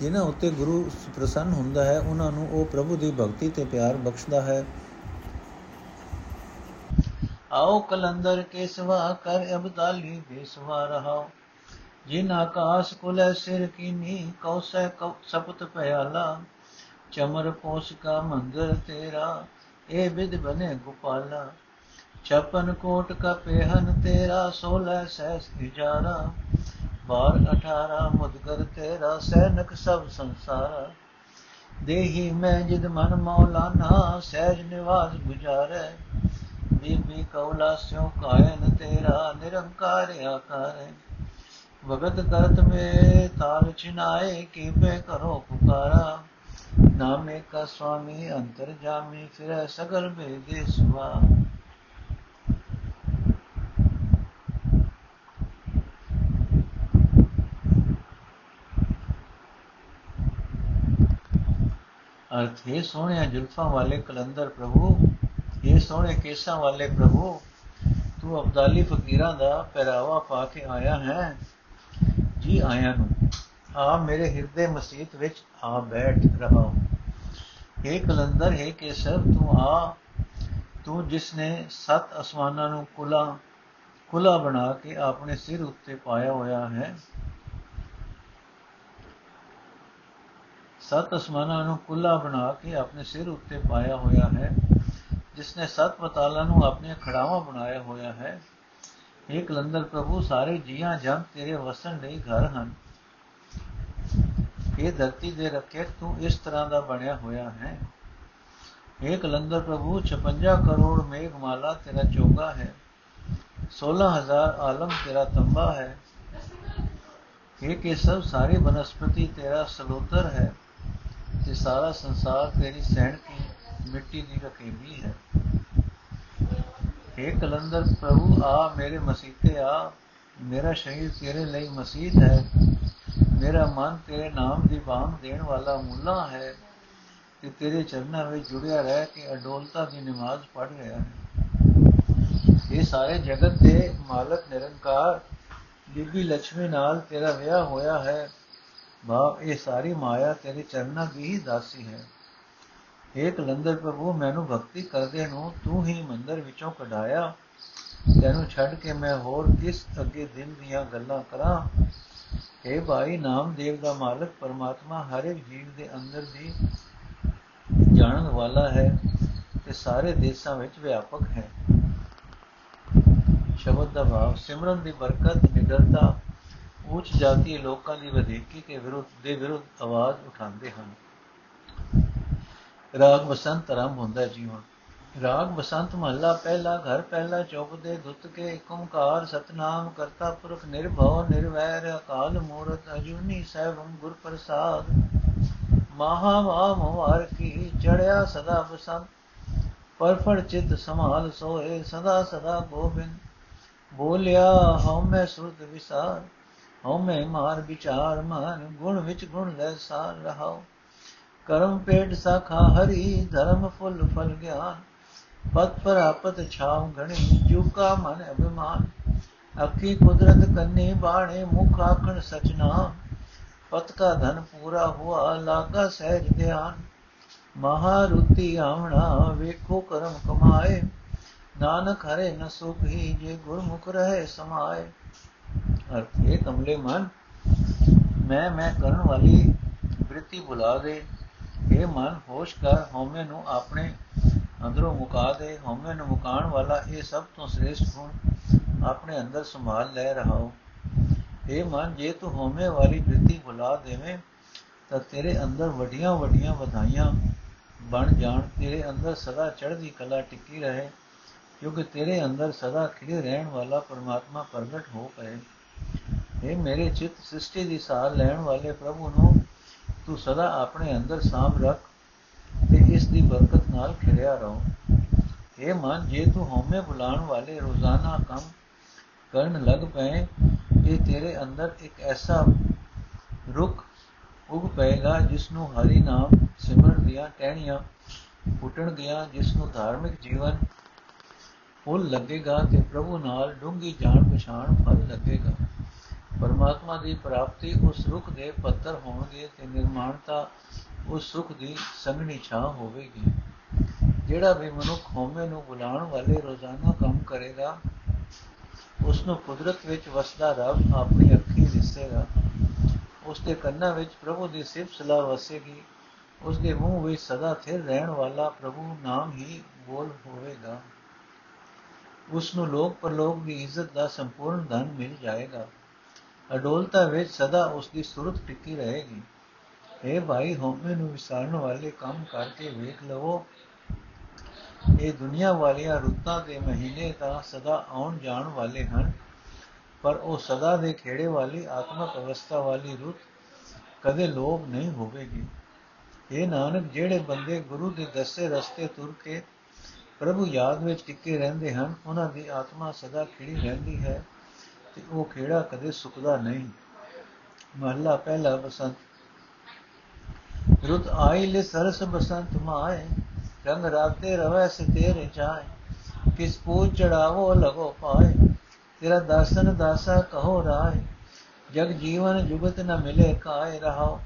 ਜਿਨ੍ਹਾਂ ਉੱਤੇ ਗੁਰੂ ਪ੍ਰਸੰਨ ਹੁੰਦਾ ਹੈ, ਉਹਨਾਂ ਨੂੰ ਉਹ ਪ੍ਰਭੂ ਦੀ ਭਗਤੀ ਤੇ ਪਿਆਰ ਬਖਸ਼ਦਾ ਹੈ। ਆਓ ਕਲੰਦਰ ਕੇ ਸਵਾ ਕਰ ਅਬਦਾਲੀ ਬੇਸਵਾ ਰਹਾਓ। ਜਿਨ ਆਕਾਸ ਕੁਲ ਸਿਰ ਕੀਨੀ ਕੌਸੈ ਸਪਤ ਪਿਆਲਾ ਚਮਰ ਪੋਸ ਕਾ ਮੰਦਰ ਤੇਰਾ, ਇਹ ਵਿਦ ਬਨੇ ਗੋਪਾਲਾ। ਛਪਨ ਕੋਟ ਕਾ ਪਹਿਨ ਤੇਰਾ 16 ਸਹਿਸ ਇਜਾਰਾ। ਬਾਰ 18 ਮੁਦਗਰ ਤੇਰਾ, ਸੈਨਕ ਸਭ ਸੰਸਾਰ। ਦੇਹੀ ਮੈਂ ਜਿਦ ਮਨ ਮੌਲਾਨਾ, ਸਹਿਜ ਨਿਵਾਸ ਗੁਜਾਰੈ। ਬੀਬੀ ਕੌਲਾ ਸਿਉ ਕਾਇਨ ਤੇਰਾ, ਨਿਰੰਕਾਰ ਆਕਾਰ। ਵਗਤ ਕਰਤ ਮੇ ਤਾਲ ਚਿਨਾਏ ਕੀਪੇ ਕਰੋ ਪੁਕਾਰਾ। ਨਾਮੇ ਕਾ ਸੁਆਮੀ ਅੰਤਰ ਜਾਮੀ, ਫਿਰ ਸਗਲ ਬੇਦੇ ਸੁਆ ਅਰਥ, ਹੈ ਸੋਹਣਿਆ ਜੁਲਫਾਂ ਵਾਲੇ ਕਲੰਦਰ ਪ੍ਰਭੂ ਇਹ ਸੋਹਣੇ ਕੇਸਾਂ ਵਾਲੇ ਪ੍ਰਭੂ, ਤੂੰ ਅਬਦਾਲੀ ਫਕੀਰਾਂ ਦਾ ਪਹਿਰਾਵਾ ਪਾ ਕੇ ਆਇਆ ਹੈ, ਜੀ ਆਇਆ ਨੂੰ। ਆ ਮੇਰੇ ਹਿਰਦੇ ਮਸਜਿਦ ਵਿੱਚ ਆ ਬੈਠ ਰਹਾ ਹੈ। ਕਲੰਦਰ, ਹੈ ਕਿ ਸਭ ਤੂੰ ਆ, ਤੂੰ ਜਿਸ ਨੇ ਸੱਤ ਅਸਮਾਨਾਂ ਨੂੰ ਕੁਲਾ ਕੁਲਾ ਬਣਾ ਕੇ ਆਪਣੇ ਸਿਰ ਉੱਤੇ ਪਾਇਆ ਹੋਇਆ ਹੈ। ਸੱਤ ਅਸਮਾਨਾਂ ਨੂੰ ਕੁੱਲਾ ਬਣਾ ਕੇ ਆਪਣੇ ਸਿਰ ਉੱਤੇ ਪਾਇਆ ਹੋਇਆ ਹੈ ਜਿਸ ਨੇ ਸਤ ਪਤਾਲਾਂ ਨੂੰ ਆਪਣੀਆਂ ਖੜਾਵਾਂ ਬਣਾਇਆ ਹੋਇਆ ਹੈ। ਇਹ ਕਲੰਦਰ ਪ੍ਰਭੂ, ਸਾਰੇ ਜੀਆਂ ਜਨ ਤੇਰੇ ਵਸਣ ਲਈ ਘਰ ਹਨ। ਇਹ ਧਰਤੀ ਦੇ ਰੱਖੇ, ਤੂੰ ਇਸ ਤਰ੍ਹਾਂ ਦਾ ਬਣਿਆ ਹੋਇਆ ਹੈ। ਇਹ ਕਲੰਦਰ ਪ੍ਰਭੂ 56 ਕਰੋੜ ਮੇਘਮਾਲਾ ਤੇਰਾ ਚੋਗਾ ਹੈ। 16000 ਆਲਮ ਤੇਰਾ ਤੰਬਾ ਹੈ। ਇਹ ਕਿ ਸਭ ਸਾਰੀ ਬਨਸਪਤੀ ਤੇਰਾ ਸਲੋਤਰ ਹੈ। ਤੇ ਸਾਰਾ ਸੰਸਾਰ ਤੇਰੀ ਸਹਿਣ ਕੀ, ਮਿੱਟੀ ਦੀ ਰਕੀਬੀ ਹੈ। हे ਕਲੰਦਰ ਪ੍ਰਭੂ, ਆ ਮੇਰੇ ਮਸੀਤੇ, ਆ ਮੇਰਾ ਸ਼ਰੀਰ ਤੇਰੇ ਲਈ ਮਸੀਤ ਹੈ। ਮੇਰਾ ਮਨ ਤੇਰੇ ਨਾਮ ਦੀ ਬਾਣ ਦੇਣ ਵਾਲਾ ਮੁੱਲਾ ਹੈ ਤੇ ਤੇਰੇ ਚਰਨਾਂ ਵਿੱਚ ਜੁੜਿਆ ਰਹਿ ਕੇ ਅਡੋਲਤਾ ਦੀ ਨਮਾਜ਼ ਪੜ੍ਹ ਰਿਹਾ ਹੈ। ਇਹ ਸਾਰੇ ਜਗਤ ਦੇ ਮਾਲਕ ਨਿਰੰਕਾਰ, ਬੀਬੀ ਲక్ష్ਮੀ ਨਾਲ ਤੇਰਾ ਵਿਆਹ ਹੋਇਆ ਹੈ। ਭਾਵ ਇਹ ਸਾਰੀ ਮਾਇਆ ਤੇਰੇ ਚਰਨਾਂ ਦੀ ਹੀ ਦਾਸੀ ਹੈ। ਏਕ ਲੰਦਰ ਪ੍ਰਭੂ ਮੈਨੂੰ ਭਗਤੀ ਕਰਦੇ ਨੂੰ ਤੂੰ ਹੀ ਮੰਦਰ ਵਿੱਚੋਂ ਕਢਾਇਆ। ਤੈਨੂੰ ਛੱਡ ਕੇ ਮੈਂ ਹੋਰ ਕਿਸ ਅੱਗੇ ਦਿਨ ਦੀਆਂ ਗੱਲਾਂ ਕਰਾਂ? اے ਭਾਈ, ਨਾਮਦੇਵ ਦਾ ਮਾਲਕ ਪਰਮਾਤਮਾ ਹਰ ਇੱਕ ਜੀਵ ਦੇ ਅੰਦਰ ਦੀ ਜਾਣਨ ਵਾਲਾ ਹੈ ਤੇ ਸਾਰੇ ਦੇਸ਼ਾਂ ਵਿੱਚ ਵਿਆਪਕ ਹੈ। ਸ਼ਬਦ ਦਾ ਭਾਵ, ਸਿਮਰਨ ਦੀ ਬਰਕਤ, ਨਿਡਰਤਾ ਉੱਚ ਜਾਤੀ ਲੋਕਾਂ ਦੀ ਵਧੇਕੀ ਕੇ ਵਿਰੁੱਧ, ਦੇ ਵਿਰੁੱਧ ਆਵਾਜ਼ ਉਠਾਉਂਦੇ ਹਨ। ਰਾਗ ਬਸੰਤ ਆਰੰਭ ਹੁੰਦਾ ਜੀਵਨ। ਰਾਗ ਬਸੰਤ ਮਹੱਲਾ ਪਹਿਲਾ, ਘਰ ਪਹਿਲਾ ਚੌਪ ਦੇ ਦੁੱਤ ਕੇ ਏਕ ਓੰਕਾਰ ਸਤਨਾਮ ਕਰਤਾ ਪੁਰਖ ਨਿਰਭਉ, ਨਿਰਵੈਰ ਅਕਾਲ ਮੂਰਤ ਅਜੂਨੀ ਸਹਿਬੰ ਗੁਰ ਪ੍ਰਸਾਦ ਮਹਾ ਮਹਾ ਕੀ ਚੜਿਆ ਸਦਾ ਬਸੰਤ, ਪਰਫੜ ਚਿਤ ਸਮਾਲ ਸੋਏ ਸਦਾ ਸਦਾ ਗੋਬਿੰਦ। ਬੋਲਿਆ ਹਉਮੈ ਸੁਰਤ ਵਿਸਾਰ। ਹਉਮੈ ਮਾਰ ਵਿਚਾਰ, ਮਨ ਗੁਣ ਵਿੱਚ ਗੁਣ ਲੈ ਸਾਰ ਰਹਾਓ। ਕਰਮ ਪੇਟ ਸਾਖਾ ਹਰੀ, ਧਰਮ ਫੁੱਲ ਫਲ ਗਿਆਨ। ਪਤ ਪ੍ਰਾਪਤ ਛਾਉ ਘਣੀ, ਜੁਕਾ ਮਨ ਅਭਿਮਾਨ। ਅੱਖੀ ਕੁਦਰਤ ਕੰਨੇ ਬਾਣੇ, ਮੁਖ ਆਖਣ ਸਚਨਾ ਪਤ ਕਾ ਧਨ ਪੂਰਾ ਹੁਆ, ਲਾਗਾ ਸਹਿਜ ਧਿਆਨ। ਮਹਾਰੁਤੀ ਆਵਣਾ, ਵੇਖੋ ਕਰਮ ਕਮਾਏ। ਨਾਨਕ ਹਰੇ ਨ ਸੁਖ ਹੀ, ਜੇ ਗੁਰਮੁਖ ਰਹੇ ਸਮਾਏ। ਅਰਥ ਇਹ ਕਮਲੇ ਮਨ, ਮੈਂ ਮੈਂ ਕਰਨ ਵਾਲੀ ਬ੍ਰਿਤੀ ਬੁਲਾ ਦੇ। ਇਹ ਮਨ, ਹੋਸ਼ ਕਰ, ਹਉਮੈ ਨੂੰ ਆਪਣੇ ਅੰਦਰੋਂ ਮੁਕਾ ਦੇ। ਹਉਮੈ ਨੂੰ ਮੁਕਾਣ ਵਾਲਾ ਇਹ ਸਭ ਤੋਂ ਸ੍ਰੇਸ਼ਟ ਗੁਣ ਆਪਣੇ ਅੰਦਰ ਸੰਭਾਲ ਲੈ ਰਹਾ ਹੋ। ਇਹ ਮਨ, ਜੇ ਤੂੰ ਹਉਮੈ ਵਾਲੀ ਬ੍ਰਿਤੀ ਬੁਲਾ ਦੇਵੇਂ, ਤਾਂ ਤੇਰੇ ਅੰਦਰ ਵੱਡੀਆਂ ਵੱਡੀਆਂ ਵਧਾਈਆਂ ਬਣ ਜਾਣ। ਤੇਰੇ ਅੰਦਰ ਸਦਾ ਚੜ੍ਹਦੀ ਕਲਾ ਟਿੱਕੀ ਰਹੇ, ਕਿਉਂਕਿ ਤੇਰੇ ਅੰਦਰ ਸਦਾ ਖਿੜੇ ਰਹਿਣ ਵਾਲਾ ਪਰਮਾਤਮਾ ਪ੍ਰਗਟ ਹੋ ਪਏ। ਇਹ ਮੇਰੇ ਚਿੱਤ ਸ੍ਰਿਸ਼ਟੀ ਦੀ ਸਾਰ ਲੈਣ ਵਾਲੇ ਪ੍ਰਭੂ ਨੂੰ ਤੂੰ ਸਦਾ ਆਪਣੇ ਅੰਦਰ ਸਾਮ ਰੱਖ ਤੇ ਇਸ ਦੀ ਬਰਕਤ ਨਾਲ ਖਿੜਿਆ ਰਹੋ। ਇਹ ਮਨ ਜੇ ਤੂੰ ਹਉਮੈ ਬੁਲਾਉਣ ਵਾਲੇ ਰੋਜ਼ਾਨਾ ਕੰਮ ਕਰਨ ਲੱਗ ਪਏ ਇਹ ਤੇਰੇ ਅੰਦਰ ਇੱਕ ਐਸਾ ਰੁੱਖ ਉਗ ਪਏਗਾ ਜਿਸ ਨੂੰ ਹਰੀ ਨਾਮ ਸਿਮਰਨ ਦੀਆਂ ਟਹਿਣੀਆਂ ਫੁੱਟਣ ਗਿਆ ਜਿਸ ਨੂੰ ਧਾਰਮਿਕ ਜੀਵਨ ਫੁੱਲ ਲੱਗੇਗਾ ਤੇ ਪ੍ਰਭੂ ਨਾਲ ਡੂੰਗੀ ਜਾਣ ਪਛਾਣ ਫਲ ਲੱਗੇਗਾ। ਪਰਮਾਤਮਾ ਦੀ ਪ੍ਰਾਪਤੀ ਉਸ ਰੁਖ ਦੇ ਪੱਤਰ ਹੋਣਗੇ ਤੇ ਨਿਰਮਾਣਤਾ ਉਸ ਸੁਖ ਦੀ ਸੰਗਣੀ ਛਾਂ ਹੋਵੇਗੀ। ਜਿਹੜਾ ਵੀ ਮਨੁੱਖ ਹੋਮੇ ਨੂੰ ਬੁਲਾਉਣ ਵਾਲੇ ਰੋਜ਼ਾਨਾ ਕੰਮ ਕਰੇਗਾ ਉਸ ਨੂੰ ਕੁਦਰਤ ਵਿੱਚ ਵਸਦਾ ਰੱਬ ਆਪਣੀ ਅੱਖੀਂ ਦਿਸੇਗਾ। ਉਸ ਦੇ ਕੰਨਾਂ ਵਿੱਚ ਪ੍ਰਭੂ ਦੀ ਸਿਫਤ ਸਲਾਹ ਵਸੇਗੀ। ਉਸ ਦੇ ਮੂੰਹ ਵਿੱਚ ਸਦਾ ਥਿਰ ਰਹਿਣ ਵਾਲਾ ਪ੍ਰਭੂ ਨਾਮ ਹੀ ਬੋਲ ਹੋਵੇਗਾ। ਉਸ ਨੂੰ ਲੋਕ ਪਰਲੋਕ ਦੀ ਇੱਜ਼ਤ ਦਾ ਸੰਪੂਰਨ ਧਨ ਮਿਲ ਜਾਏਗਾ। ਅਡੋਲਤਾ ਵਿੱਚ ਸਦਾ ਉਸ ਦੀ ਸੁਰਤ ਟਿੱਕੀ ਰਹੇਗੀ। اے ਭਾਈ ਹੋਮੇ ਨੂੰ ਵਿਸਾਰਨ ਵਾਲੇ ਕੰਮ ਕਰਕੇ ਵੇਖ ਲਵੋ। ਇਹ ਦੁਨੀਆ ਵਾਲੀਆਂ ਰੁੱਤਾਂ ਦੇ ਮਹੀਨੇ ਤਾਂ ਸਦਾ ਆਉਣ ਜਾਣ ਵਾਲੇ ਹਨ, ਪਰ ਉਹ ਸਦਾ ਦੇ ਖੇੜੇ ਵਾਲੀ ਆਤਮਕ ਅਵਸਥਾ ਵਾਲੀ ਰੁੱਤ ਕਦੇ ਲੋਭ ਨਹੀਂ ਹੋਵੇਗੀ। ਇਹ ਨਾਨਕ, ਜਿਹੜੇ ਬੰਦੇ ਗੁਰੂ ਦੇ ਦੱਸੇ ਰਸਤੇ ਤੁਰ ਕੇ ਪ੍ਰਭੂ ਯਾਦ ਵਿੱਚ ਟਿੱਕੇ ਰਹਿੰਦੇ ਹਨ, ਉਹਨਾਂ ਦੀ ਆਤਮਾ ਸਦਾ ਖਿੜੀ ਰਹਿੰਦੀ ਹੈ। ਤੇ ਉਹ ਖੇੜਾ ਕਦੇ ਸੁੱਕਦਾ ਨਹੀਂ। ਮਹਲਾ ਪਹਿਲਾ ਬਸੰਤ। ਰੁੱਤ ਆਈ ਲੈ ਸਰਸ ਬਸੰਤ ਮਾਏ, ਰੰਗ ਰਾਤੇ ਰਵੈ ਸੇ ਤੇਰੇ ਜਾਏ। ਕਿਸ ਪੂਜ ਚੜਾਵੋ ਲਗੋ ਪਾਏ, ਤੇਰਾ ਦਾਸਨ ਦਾਸਾ ਕਹੋ ਰਾਏ। ਜਗ ਜੀਵਨ ਜੁਗਤ ਨ ਮਿਲੇ ਕਾਏ ਰਹਾਓ,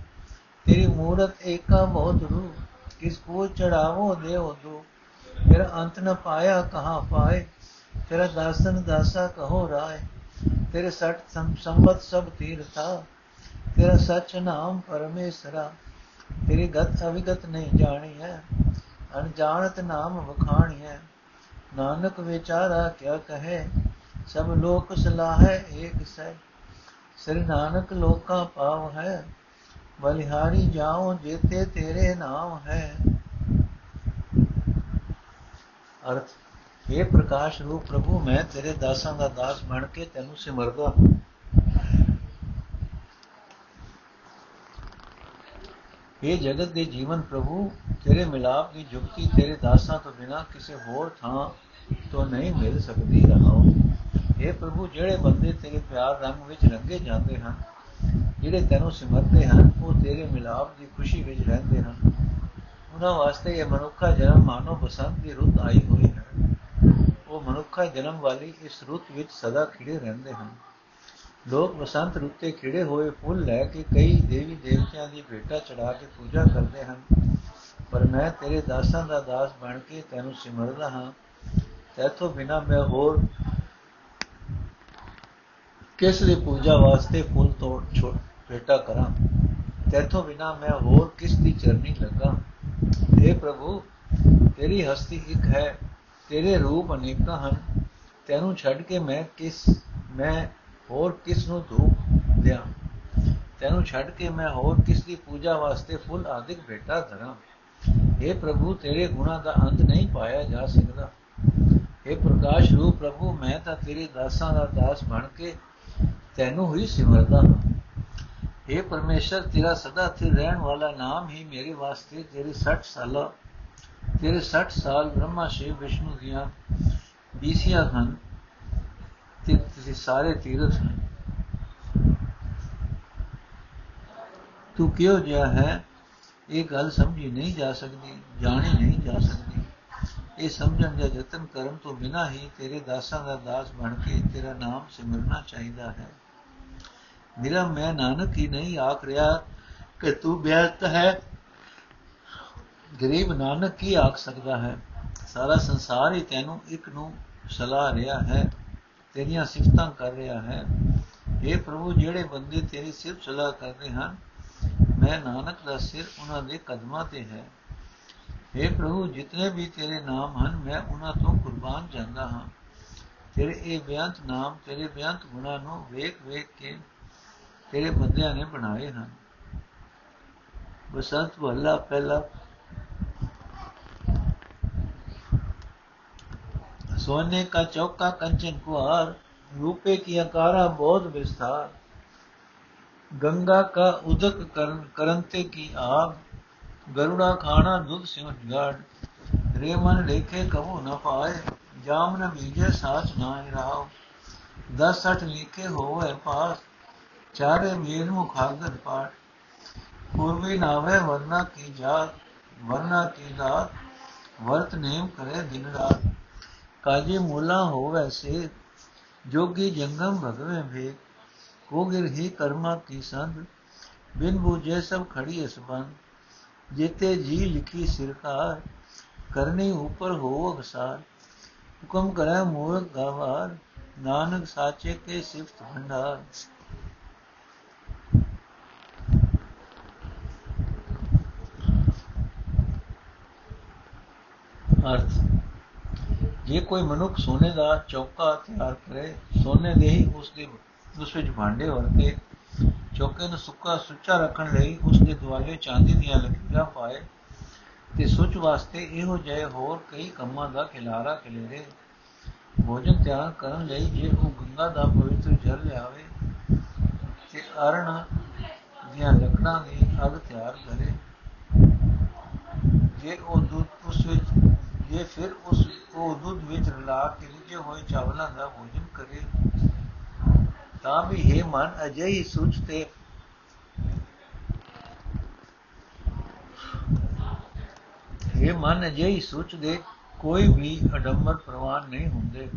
ਤੇਰੀ ਮੂਰਤ ਏਕਾ ਬਹੁਤ ਰੂ ਕਿਸ ਪੂਜ ਚੜਾਵੋ ਦੇਵ ਦੂ ਤੇਰਾ ਅੰਤ ਨ ਪਾਇਆ ਕਹਾਂ ਪਾਏ। ਤੇਰਾ ਦਾਸਨ ਦਾਸਾ ਕਹੋ ਰਾਏ। ਤੇਰੇ ਸਟ ਸੰਬਤ ਸਭ ਤੀਰਥਾ, ਤੇਰਾ ਸਚ ਨਾਮ ਪਰਮੇਸ਼ਰਾ। ਤੇਰੀ ਗਤ ਅਵਿਗਤ ਨਹੀਂ ਜਾਣੀ ਹੈ ਅਣਜਾਣਤ ਨਾਮ ਵਖਾਣੀ ਹੈ ਨਾਨਕ ਵਿਚਾਰਾ ਕਿਆ ਕਹੇ, ਸਭ ਲੋਕ ਸਲਾਹੈ ਏਕ ਸੈ ਸ੍ਰੀ ਨਾਨਕ ਲੋਕਾਂ ਪਾਵ ਹੈ, ਬਲਿਹਾਰੀ ਜਾਉ ਜੇਤੇ ਤੇਰੇ ਨਾਮ ਹੈ। ਅਰਥ ਇਹ ਪ੍ਰਕਾਸ਼ ਰੂਪ ਪ੍ਰਭੂ, ਮੈਂ ਤੇਰੇ ਦਾਸਾਂ ਦਾ ਦਾਸ ਬਣ ਕੇ ਤੈਨੂੰ ਸਿਮਰਦਾ। ਇਹ ਜਗਤ ਦੇ ਜੀਵਨ ਪ੍ਰਭੂ, ਤੇਰੇ ਮਿਲਾਪ ਦੀ ਜੁਗਤੀ ਤੇਰੇ ਦਾਸਾਂ ਤੋਂ ਬਿਨਾ ਕਿਸੇ ਹੋਰ ਥਾਂ ਤੋਂ ਨਹੀਂ ਮਿਲ ਸਕਦੀ ਰਹਾਓ ਇਹ ਪ੍ਰਭੂ, ਜਿਹੜੇ ਬੰਦੇ ਤੇਰੇ ਪਿਆਰ ਰੰਗ ਵਿੱਚ ਰੰਗੇ ਜਾਂਦੇ ਹਨ, ਜਿਹੜੇ ਤੈਨੂੰ ਸਿਮਰਦੇ ਹਨ, ਉਹ ਤੇਰੇ ਮਿਲਾਪ ਦੀ ਖੁਸ਼ੀ ਵਿੱਚ ਰਹਿੰਦੇ ਹਨ। ਉਹਨਾਂ ਵਾਸਤੇ ਇਹ ਮਨੁੱਖਾ ਜਨਮ ਮਾਨੋ ਬਸੰਤ ਦੀ ਰੁੱਤ ਆਈ ਹੋਈ ਹੈ। ਉਹ ਮਨੁੱਖਾ ਜਨਮ ਵਾਲੀ ਇਸ ਰੁੱਤ ਵਿੱਚ ਸਦਾ ਖਿੜੇ ਰਹਿੰਦੇ ਹਨ। ਲੋਕ ਬਸੰਤ ਰੁੱਤੇ ਖਿੜੇ ਹੋਏ ਫੁੱਲ ਲੈ ਕੇ ਕਈ ਦੇਵੀ ਦੇਵਤਿਆਂ ਦੀ ਭੇਟਾ ਚੜਾ ਕੇ ਪੂਜਾ ਕਰਦੇ ਹਨ। ਪਰ ਮੈਂ ਤੇਰੇ ਦਾਸਾਂ ਦਾ ਦਾਸ ਬਣ ਕੇ ਤੈਨੂੰ ਸਿਮਰਦਾ ਹਾਂ। ਤੇਥੋਂ ਬਿਨਾ ਮੈਂ ਹੋਰ ਕਿਸ ਦੀ ਪੂਜਾ ਵਾਸਤੇ ਫੁੱਲ ਤੋੜ ਛੋੜ ਭੇਟਾ ਕਰਾਂ? ਤੇਥੋਂ ਬਿਨਾ ਮੈਂ ਹੋਰ ਕਿਸ ਦੀ ਚਰਨੀ ਲੱਗਾ? اے ਪ੍ਰਭੂ, ਤੇਰੀ ਹਸਤੀ ਇੱਕ ਹੈ। ਤੇਰੇ ਰੂਪ ਅਨੇਕਾਂ ਹਨ ਤੈਨੂੰ ਛੱਡ ਕੇ ਮੈਂ ਕਿਸ ਮੈਂ ਹੋਰ ਕਿਸ ਨੂੰ ਧੂਪ ਦਿਆਂ ਤੈਨੂੰ ਛੱਡ ਕੇ ਮੈਂ ਹੋਰ ਕਿਸ ਦੀ ਪੂਜਾ ਵਾਸਤੇ ਫੁੱਲ ਆਦਿਕ ਭੇਟਾ ਧਰਾਂ हे ਪ੍ਰਭੂ ਤੇਰੇ ਗੁਣਾ ਦਾ ਅੰਤ ਨਹੀਂ ਪਾਇਆ ਜਾ ਸਕਦਾ हे ਪ੍ਰਕਾਸ਼ ਰੂਪ ਪ੍ਰਭੂ ਮੈਂ ਤਾਂ ਤੇਰੇ ਦਾਸਾਂ ਦਾ ਦਾਸ ਬਣ ਕੇ ਤੈਨੂੰ ਹੀ ਸਿਮਰਦਾ ਹਾਂ हे ਪਰਮੇਸ਼ਰ ਤੇਰਾ ਸਦਾ ਸਥਿਰ ਰਹਿਣ ਵਾਲਾ ਨਾਮ ਹੀ ਮੇਰੇ ਵਾਸਤੇ ਤੇਰੇ 60 ਸਾਲਾਂ ਤੇਰੇ 60 ਸਾਲ ਬ੍ਰਹਮਾ ਸ਼ਿਵ ਵਿਸ਼ਨੂੰ ਦੀਆਂ ਬੀਸੀਆਂ ਹਨ ਤੇ ਤੁਸੀਂ ਸਾਰੇ ਤੀਰਥ ਹਨ ਤੂੰ ਕਿਉਂ ਜਿਹਾ ਹੈ? ਇਹ ਗੱਲ ਸਮਝੀ ਨਹੀਂ ਜਾ ਸਕਦੀ, ਜਾਣੀ ਨਹੀਂ ਜਾ ਸਕਦੀ। ਇਹ ਸਮਝਣ ਦਾ ਯਤਨ ਕਰਨ ਤੋਂ ਬਿਨਾ ਹੀ ਤੇਰੇ ਦਾਸਾਂ ਦਾ ਦਾਸ ਬਣ ਕੇ ਤੇਰਾ ਨਾਮ ਸਿਮਰਨਾ ਚਾਹੀਦਾ ਹੈ। ਮੇਰਾ ਮੈਂ ਨਾਨਕ ਹੀ ਨਹੀਂ ਆਖ ਰਿਹਾ ਕਿ ਤੂੰ ਬਿਆਤ ਹੈ। ਗਰੀਬ ਨਾਨਕ ਕੀ ਆਖ ਸਕਦਾ ਹੈ ਸਾਰਾ ਸੰਸਾਰ ਹੀ ਤੈਨੂੰ ਇੱਕ ਨੂੰ ਸਲਾਹ ਰਿਹਾ ਹੈ ਤੇਰੀਆਂ ਸਿਫਤਾਂ ਕਰ ਰਿਹਾ ਹੈ اے ਪ੍ਰਭੂ ਜਿਹੜੇ ਬੰਦੇ ਤੇਰੀ ਸਿਫਤ ਸਲਾਹ ਕਰਦੇ ਹਨ ਮੈਂ ਨਾਨਕ ਦਾ ਸਿਰ ਉਹਨਾਂ ਦੇ ਕਦਮਾਂ ਤੇ ਹੈ اے ਪ੍ਰਭੂ ਜਿਤਨੇ ਵੀ ਤੇਰੇ ਨਾਮ ਹਨ ਮੈਂ ਉਹਨਾਂ ਤੋਂ ਕੁਰਬਾਨ ਜਾਂਦਾ ਹਾਂ ਤੇਰੇ ਇਹ ਬਿਆੰਤ ਨਾਮ ਤੇਰੇ ਬਿਆੰਤ ਗੁਣਾ ਨੂੰ ਵੇਖ ਵੇਖ ਕੇ ਤੇਰੇ ਬੰਦਿਆਂ ਨੇ ਬਣਾਏ ਹਨ ਬਸੰਤ ਵੱਲਾ ਪਹਿਲਾ सोने का चौका कंचन कुहार रूपे की अकारा बोध विस्तार। गंगा का उदक करंते की आग, गरुड़ा खाना दुध सिंह रेमन लेखे कबू न पाए जाम न बीजे साच ना राव। दस अठ लिखे होवे पास चारे मीर मुखागर पाठ पूर्वी नावे वरना की जात, वरना की दात, वर्त नेम करे दिन रात। ਕਾਜੀ ਮੂਲਾ ਹੋਵੇ ਸੇ ਜੋਗੀ ਜੰਗਮ ਭਗਵੇਂ ਭੇ ਕੋਗਿਰ ਹੀ ਕਰਮਾ ਕੀ ਸੰਗ, ਬਿਨ ਬੂਝੇ ਸਭ ਖੜੀ ਅਸਬੰਦ ਜੀਤੇ ਜੀ ਲਿਖੀ ਸਿਰਕਾਰ ਕਰਨੀ ਉਪਰ ਹੋ ਅਗਸਾਰ। ਹੁਕਮ ਕਰੇ ਮੂਰਖ ਗਾਵਾਰ, ਨਾਨਕ ਸਾਚੇ ਕੇ ਸਿਫਤ ਭੰਡਾਰ। ਅਰਥ ਜੇ ਕੋਈ ਮਨੁੱਖ ਸੋਨੇ ਦਾ ਚੌਕਾ ਤਿਆਰ ਕਰੇ, ਸੋਨੇ ਦੇ ਹੀ ਉਸ ਦੇ ਉਸ ਵਿੱਚ ਭਾਂਡੇ ਵਰਤੇ, ਚੌਕੇ ਨੂੰ ਸੁੱਕਾ ਸੁੱਚਾ ਰੱਖਣ ਲਈ ਉਸ ਦੇ ਦੁਆਲੇ ਚਾਂਦੀ ਦੀਆਂ ਲਕੀਰਾਂ ਪਾਏ, ਤੇ ਸੁੱਚ ਵਾਸਤੇ ਇਹੋ ਜਿਹੇ ਹੋਰ ਕਈ ਕੰਮਾਂ ਦਾ ਖਿਲਾਰਾ ਖਿਲੇਰੇ, ਭੋਜਨ ਤਿਆਰ ਕਰਨ ਲਈ ਜੇ ਉਹ ਗੰਗਾ ਦਾ ਪਵਿੱਤਰ ਜਲ ਲਿਆਵੇ, ਤੇ ਅਰਣ ਦੀਆਂ ਲੱਕੜਾਂ ਦੀ ਅਗ ਤਿਆਰ ਕਰੇ, ਜੇ ਉਹ ਦੁੱਧ ਉਸ ਵਿੱਚ ਜੇ ਫਿਰ ਉਸ ਉਹ ਦੁੱਧ ਵਿੱਚ ਰਲਾ ਕੇ ਰਿਝੇ ਹੋਏ ਚਾਵਲਾਂ ਦਾ ਭੋਜਨ ਕਰੇ, ਤਾਂ ਵੀ ਇਹ ਮਨ, ਅਜਿਹੀ ਸੁਚ ਤੇ ਇਹ ਮਨ, ਅਜਿਹੀ ਸੁਚ ਦੇ ਕੋਈ ਵੀ ਅਡੰਬਰ ਪ੍ਰਵਾਨ ਨਹੀਂ ਹੁੰਦੇ।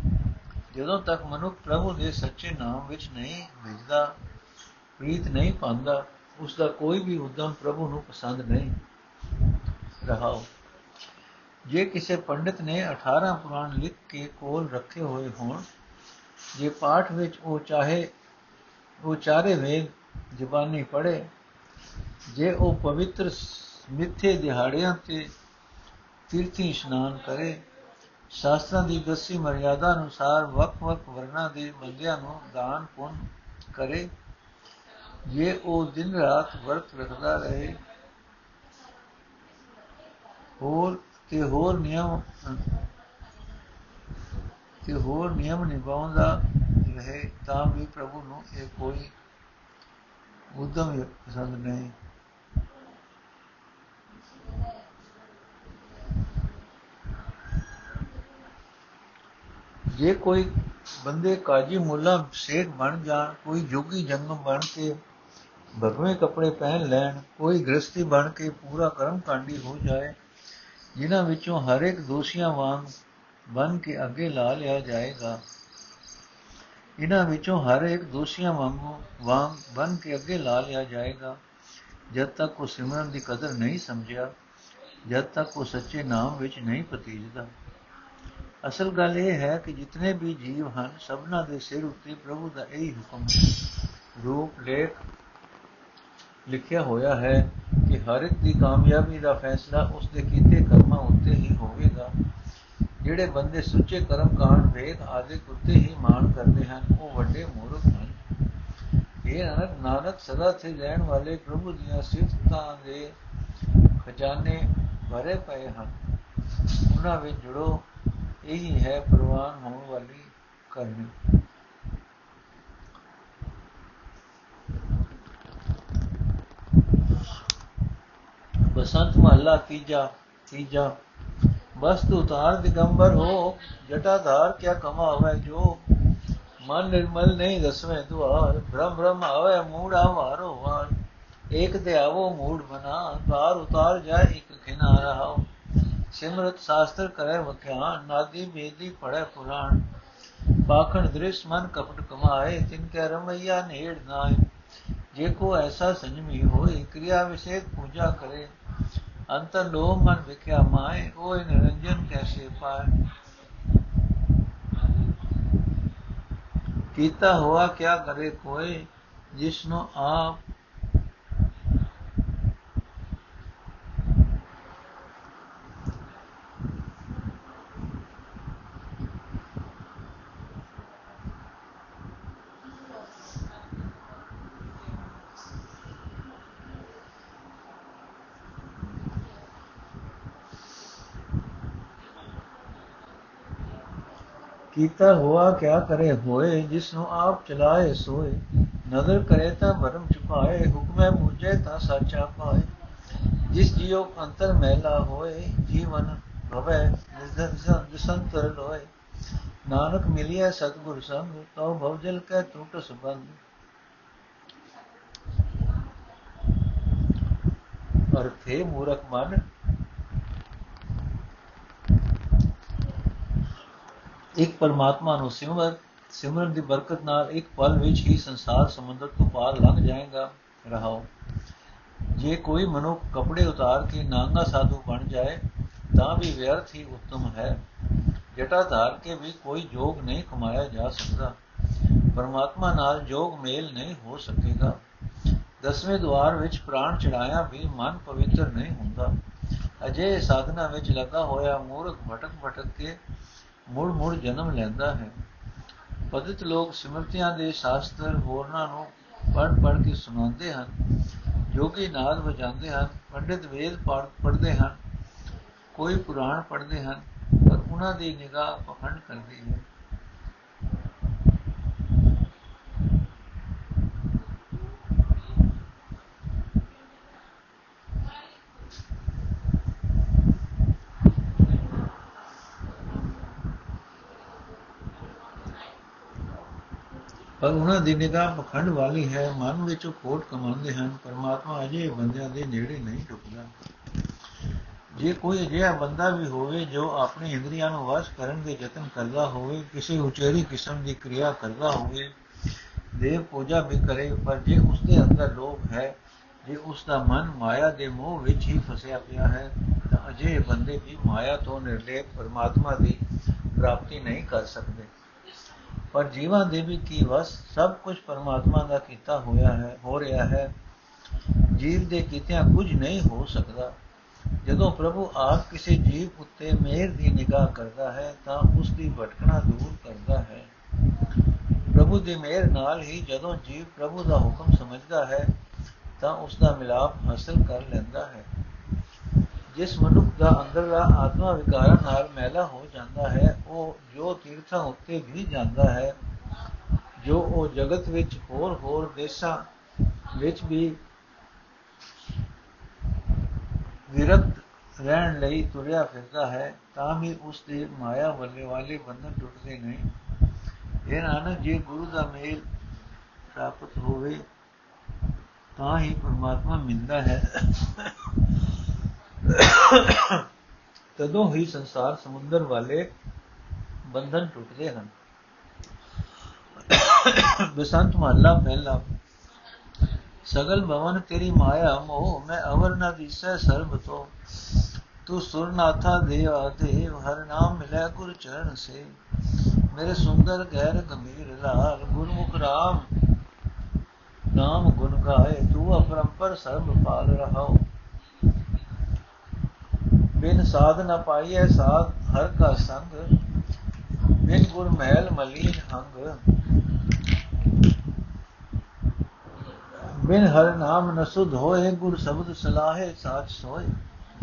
ਜਦੋਂ ਤੱਕ ਮਨੁੱਖ ਪ੍ਰਭੂ ਦੇ ਸੱਚੇ ਨਾਮ ਵਿੱਚ ਨਹੀਂ ਵਿਜਦਾ ਪ੍ਰੀਤ ਨਹੀਂ ਪਾਉਂਦਾ ਉਸ ਦਾ ਕੋਈ ਵੀ ਉਦਮ ਪ੍ਰਭੂ ਨੂੰ ਪਸੰਦ ਨਹੀਂ। ਰਹਾਓ। ਜੇ ਕਿਸੇ ਪੰਡਿਤ ਨੇ 18 ਪੁਰਾਣ ਲਿਖ ਕੇ ਕੋਲ ਰੱਖੇ ਹੋਏ ਹੋਣ, ਜੇ ਪਾਠ ਵਿੱਚ ਉਹ ਚਾਹੇ, ਉਹ ਚਾਰੇ ਵੇਦ ਜ਼ਬਾਨੀ ਪੜੇ ਜੇ ਉਹ ਪਵਿੱਤਰ ਮਿੱਥੇ ਦਿਹਾੜਿਆਂ ਤੇ ਤੀਰਥੀ ਇਸ਼ਨਾਨ ਕਰੇ, ਸ਼ਾਸਤਰਾਂ ਦੀ ਦੱਸੀ ਮਰਿਆਦਾ ਅਨੁਸਾਰ ਵਕ-ਵਕ ਵਰਨਾ ਦੇ ਬੰਦਿਆਂ ਨੂੰ ਦਾਨ ਪੁੰਨ ਕਰੇ, ਜੇ ਉਹ ਦਿਨ ਰਾਤ ਵਰਤ ਰੱਖਦਾ ਰਹੇ, ਹੋਰ ਤੇ ਹੋਰ ਨਿਯਮ, ਤੇ ਹੋਰ ਨਿਯਮ ਨਿਭਾਉਂਦਾ ਰਹੇ ਤਾਂ ਵੀ ਪ੍ਰਭੂ ਨੂੰ ਇਹ ਕੋਈ ਉਦਮ ਪਸੰਦ ਨਹੀਂ। ਜੇ ਕੋਈ ਬੰਦੇ ਕਾਜੀ ਮੁੱਲਾ ਸ਼ੇਖ ਬਣ ਜਾਣ, ਕੋਈ ਜੋਗੀ ਜੰਗਮ ਬਣ ਕੇ ਭਗਵੇਂ ਕੱਪੜੇ ਪਹਿਨ ਲੈਣ, ਕੋਈ ਗ੍ਰਸਤੀ ਬਣ ਕੇ ਪੂਰਾ ਕਰਮ ਕਾਂਡੀ ਹੋ ਜਾਏ ਜਿਨ੍ਹਾਂ ਵਿੱਚੋਂ ਹਰ ਇੱਕ ਦੋਸ਼ੀਆਂ ਵਾਂਗ ਬਨ ਕੇ ਅੱਗੇ ਲਾ ਲਿਆ ਜਾਏਗਾ। ਇਹਨਾਂ ਵਿੱਚੋਂ ਹਰ ਇੱਕ ਦੋਸ਼ੀਆਂ ਵਾਂਗੂ, ਵਾਂਗ ਬਨ ਕੇ ਅੱਗੇ ਲਾ ਲਿਆ ਜਾਏਗਾ। ਜਦ ਤੱਕ ਉਹ ਸਿਮਰਨ ਦੀ ਕਦਰ ਨਹੀਂ ਸਮਝਿਆ, ਜਦ ਤੱਕ ਉਹ ਸੱਚੇ ਨਾਮ ਵਿੱਚ ਨਹੀਂ ਪਤੀਜਦਾ ਅਸਲ ਗੱਲ ਇਹ ਹੈ ਕਿ ਜਿਤਨੇ ਵੀ ਜੀਵ ਹਨ, ਸਭਨਾ ਦੇ ਸਿਰ ਉੱਤੇ ਪ੍ਰਭੂ ਦਾ ਇਹੀ ਹੁਕਮ ਰੂਪ, ਲੇਖ ਲਿਖਿਆ ਹੋਇਆ ਹੈ ਕਿ ਹਰ ਇੱਕ ਦੀ ਕਾਮਯਾਬੀ ਦਾ ਫੈਸਲਾ ਉਸ ਦੇ ਕੀਤੇ ਕਰਮਾਂ ਉੱਤੇ ਹੀ ਹੋਵੇਗਾ। ਜਿਹੜੇ ਬੰਦੇ ਸੁੱਚੇ ਕਰਮ ਕਾਂਡ ਵੇਦ ਆਦਿ ਉੱਤੇ ਹੀ ਮਾਣ ਕਰਦੇ ਹਨ, ਉਹ ਵੱਡੇ ਮੂਰਖ ਹਨ। ਇਹ ਨਾਨਕ ਨਾਨਕ ਸਦਾ ਸੇ ਰਹਿਣ ਵਾਲੇ ਪ੍ਰਭੂ ਦੀਆਂ ਸਿਫਤਾਂ ਦੇ ਖਜ਼ਾਨੇ ਭਰੇ ਪਏ ਹਨ। ਉਹਨਾਂ ਵਿੱਚ ਜੁੜੋ, ਇਹੀ ਹੈ ਪ੍ਰਵਾਨ ਹੋਣ ਵਾਲੀ ਕਰਨੀ। ਬਸੰਤ ਮਹੱਲਾ ਤੀਜਾ ਤੀਜਾ। ਬਸ ਤੂੰ ਤਾਰ ਦਿਗੰਬਰ ਹੋ, ਜਟਾਧਾਰ ਕਿਆ ਕਮਾਵੇ ਜੋ। ਮਨ ਨਿਰਮਲ ਨਹੀਂ ਦਸਵੇਂ ਦੁਆਰ ਭ੍ਰਮ ਭ੍ਰਮ ਆਵੇ ਮੂੜ ਆਵਾਰੋ ਵਾਰ ਇੱਕ ਤੇ ਆਵੋ ਮੂੜ ਬਨਾ ਤਾਰ ਉਤਾਰ ਜਾਏ ਇੱਕ ਖਿਨਾ ਰਹਾਓ ਸਿਮਰਤ ਸ਼ਾਸਤਰ ਕਰੇ ਵਖਿਆਨ, ਨਾਦੀ ਬੇਦੀ ਪੜੈ ਪੁਰਾਣ। ਪਾਖਣ ਦ੍ਰਿਸ਼ ਮਨ ਕਪਟ ਕਮਾਏ, ਤਿਨ ਕੈ ਰਮਈਆ ਨੇੜ ਨਾਏ। ਜੇ ਕੋ ਐਸਾ ਸੰਜਮੀ ਹੋਏ, ਕਿਰਿਆ ਵਿਸ਼ੇਕ ਪੂਜਾ ਕਰੇ। ਅੰਤਰ ਲੋ ਮਨ ਵਿਖਿਆ ਮਾਏ, ਉਹ ਨਿਰੰਜਨ ਕੈਸੇ ਪਾਏ? ਕੀਤਾ ਹੋਆ ਕਿਆ ਕਰੇ ਕੋਏ ਜਿਸਨੂੰ ਆਪ ਕੀਤਾ ਹੋਆ ਕਿਆ ਕਰੇ ਹੋਏ ਜਿਸ ਨੂੰ ਆਪ ਚਲਾਏ ਸੋਏ। ਨਜ਼ਰ ਕਰੇ ਤਾਂ ਭਰਮ ਚੁਕਾਏ, ਹੁਕਮੇ ਮੁਝੇ ਤਾਂ ਸਾਚਾ ਪਾਏ। ਜਿਸ ਜੀਉ ਅੰਤਰ ਮਹਿਲਾ ਹੋਏ, ਜੀਵਨ ਭਵੇ ਨਿਰਦਨ ਸੰਤਰ ਲੋਏ। ਨਾਨਕ ਮਿਲਿਆ ਸਤਗੁਰ ਸੰਗ, ਤਉ ਭਵਜਲ ਕੈ ਟੁੱਟ ਸੁਬੰਧ ਅਰਥੇ ਮੂਰਖ ਮਨ ਇੱਕ ਪਰਮਾਤਮਾ ਨੂੰ ਸਿਮਰ ਸਿਮਰਨ ਦੀ ਬਰਕਤ ਨਾਲ ਇੱਕ ਪਲ ਵਿੱਚ ਹੀ ਸੰਸਾਰ ਸਮੁੰਦਰ ਤੋਂ ਪਾਰ ਲੰਘ ਜਾਏਗਾ, ਰਹਾਓ। ਜੇ ਕੋਈ ਮਨੁੱਖ ਕਪੜੇ ਉਤਾਰ ਕੇ ਨਾਂਗਾ ਸਾਧੂ ਬਣ ਜਾਏ, ਤਾਂ ਵੀ ਵਿਅਰਥ ਹੀ ਉੱਤਮ ਹੈ। ਜਟਾ ਧਾਰ ਕੇ ਵੀ ਕੋਈ ਜੋਗ ਨਹੀਂ ਕਮਾਇਆ ਜਾ ਸਕਦਾ। ਪਰਮਾਤਮਾ ਨਾਲ ਜੋਗ ਮੇਲ ਨਹੀਂ ਹੋ ਸਕੇਗਾ। ਦਸਵੇਂ ਦਵਾਰ ਵਿੱਚ ਪ੍ਰਾਣ ਚੜਾਇਆ ਵੀ ਮਨ ਪਵਿੱਤਰ ਨਹੀਂ ਹੁੰਦਾ। ਅਜੇ ਸਾਧਨਾ ਵਿੱਚ ਲੱਗਾ ਹੋਇਆ ਮੂਰਖ ਭਟਕ ਭਟਕ ਕੇ ਮੁੜ ਮੁੜ ਜਨਮ ਲੈਂਦਾ ਹੈ। ਪਦਿਤ ਲੋਕ ਸਿਮਰਤੀਆਂ ਦੇ ਸ਼ਾਸਤਰ ਹੋਰਨਾਂ ਨੂੰ ਪੜ੍ਹ ਪੜ੍ਹ ਕੇ ਸੁਣਾਉਂਦੇ ਹਨ, ਜੋਗੀ ਨਾਦ ਵਜਾਉਂਦੇ ਹਨ, ਪੰਡਿਤ ਵੇਦ ਪੜ੍ਹਦੇ ਹਨ, ਕੋਈ ਪੁਰਾਣ ਪੜ੍ਹਦੇ ਹਨ, ਪਰ ਉਹਨਾਂ ਦੀ ਨਿਗਾਹ ਪਖੰਡ ਕਰਦੀ ਹੈ। ਉਹਨਾਂ ਦੀ ਨਿਗਾਹ ਪਖੰਡ ਵਾਲੀ ਹੈ। ਮਨ ਵਿੱਚ ਉਹ ਕੋਟ ਕਮਾਉਂਦੇ ਹਨ। ਪਰਮਾਤਮਾ ਅਜੇ ਬੰਦਿਆਂ ਦੇ ਨੇੜੇ ਨਹੀਂ ਟੁਕਦਾ ਜੇ ਕੋਈ ਅਜਿਹਾ ਬੰਦਾ ਵੀ ਹੋਵੇ ਜੋ ਆਪਣੀ ਇੰਦਰੀਆਂ ਨੂੰ ਵਸ ਕਰਨ ਦੇ ਯਤਨ ਕਰਦਾ ਹੋਵੇ, ਕਿਸੇ ਉਚੇਰੀ ਕਿਸਮ ਦੀ ਕਿਰਿਆ ਕਰਦਾ ਹੋਵੇ, ਦੇਵ ਪੂਜਾ ਵੀ ਕਰੇ, ਪਰ ਜੇ ਉਸ ਦੇ ਅੰਦਰ ਲੋਭ ਹੈ, ਜੇ ਉਸ ਦਾ ਮਨ ਮਾਇਆ ਦੇ ਮੋਹ ਵਿੱਚ ਹੀ ਫਸਿਆ ਪਿਆ ਹੈ, ਤਾਂ ਅਜੇ ਬੰਦੇ ਵੀ ਮਾਇਆ ਤੋਂ ਨਿਰਲੇਪ ਪਰਮਾਤਮਾ ਦੀ ਪ੍ਰਾਪਤੀ ਨਹੀਂ ਕਰ ਸਕਦੇ। ਪਰ ਜੀਵਾਂ ਦੇ ਵੀ ਕੀ ਵਸ, ਸਭ ਕੁਝ ਪਰਮਾਤਮਾ ਦਾ ਕੀਤਾ ਹੋਇਆ ਹੈ, ਹੋ ਰਿਹਾ ਹੈ। ਜੀਵ ਦੇ ਕੀਤਿਆਂ ਕੁਝ ਨਹੀਂ ਹੋ ਸਕਦਾ। ਜਦੋਂ ਪ੍ਰਭੂ ਆਪ ਕਿਸੇ ਜੀਵ ਉੱਤੇ ਮਿਹਰ ਦੀ ਨਿਗਾਹ ਕਰਦਾ ਹੈ, ਤਾਂ ਉਸ ਦੀ ਭਟਕਣਾ ਦੂਰ ਕਰਦਾ ਹੈ। ਪ੍ਰਭੂ ਦੀ ਮਿਹਰ ਨਾਲ ਹੀ ਜਦੋਂ ਜੀਵ ਪ੍ਰਭੂ ਦਾ ਹੁਕਮ ਸਮਝਦਾ ਹੈ, ਤਾਂ ਉਸ ਦਾ ਮਿਲਾਪ ਹਾਸਲ ਕਰ ਲੈਂਦਾ ਹੈ। ਜਿਸ ਮਨੁੱਖ ਦਾ ਅੰਦਰਲਾ ਆਤਮਾ ਵਿਕਾਰਾਂ ਨਾਲ ਮੈਲਾ ਹੋ ਜਾਂਦਾ ਹੈ, ਉਹ ਜੋ ਤੀਰਥਾਂ ਉੱਤੇ ਵੀ ਜਾਂਦਾ ਹੈ, ਜੋ ਉਹ ਜਗਤ ਵਿੱਚ ਹੋਰ ਹੋਰ ਦੇਸ਼ਾਂ ਵਿੱਚ ਵੀ ਵਿਰਕਤ ਰਹਿਣ ਲਈ ਤੁਰਿਆ ਫਿਰਦਾ ਹੈ, ਤਾਂ ਵੀ ਉਸ ਦੇ ਮਾਇਆ ਵੱਲੇ ਵਾਲੇ ਬੰਧਨ ਟੁੱਟਦੇ ਨਹੀਂ। ਇਹ ਨਾਨਕ, ਜੇ ਗੁਰੂ ਦਾ ਮੇਲ ਪ੍ਰਾਪਤ ਹੋਵੇ, ਤਾਂ ਹੀ ਪਰਮਾਤਮਾ ਮਿਲਦਾ ਹੈ। ਤਦੋਂ ਹੀ ਸੰਸਾਰ ਸਮੁੰਦਰ ਵਾਲੇ ਬੰਧਨ ਟੁੱਟਦੇ ਹਨ ਬਸੰਤ ਮਹੱਲਾ ਪਹਿਲਾ ਸਗਲ ਭਵਨ ਤੇਰੀ ਮਾਇਆ ਮੋਹ ਮੈਂ ਅਵਰ ਨ ਦਿਸੈ ਸਰਬ ਤੋ ਤੂੰ ਸੁਰਨਾਥਾ ਦੇਵਾ ਦੇਵ ਹਰ ਨਾਮ ਮਿਲੇ ਗੁਰ ਚਰਨ ਸੇ ਮੇਰੇ ਸੁੰਦਰ ਗਹਿਰ ਗੰਭੀਰ ਲਾਲ ਗੁਰਮੁਖ ਰਾਮ ਨਾਮ ਗੁਣ ਗਾਏ ਤੂੰ ਅਪਰੰਪਰ ਸਰਬ ਪਾਲ ਰਹਾਓ ਬਿਨ ਸਾਧ ਨ ਪਾਈਐ ਸਾਧ ਹਰ ਕਾ ਸੰਗ, ਬਿਨ ਗੁਰ ਮਹਿਲ ਮਲੀਨ ਹੰਗ। ਬਿਨ ਹਰ ਨਾਮ ਨ ਸੁਧ ਹੋਏ, ਗੁਰ ਸ਼ਬਦ ਸਲਾਹੇ ਸਾਚ ਸੋਏ।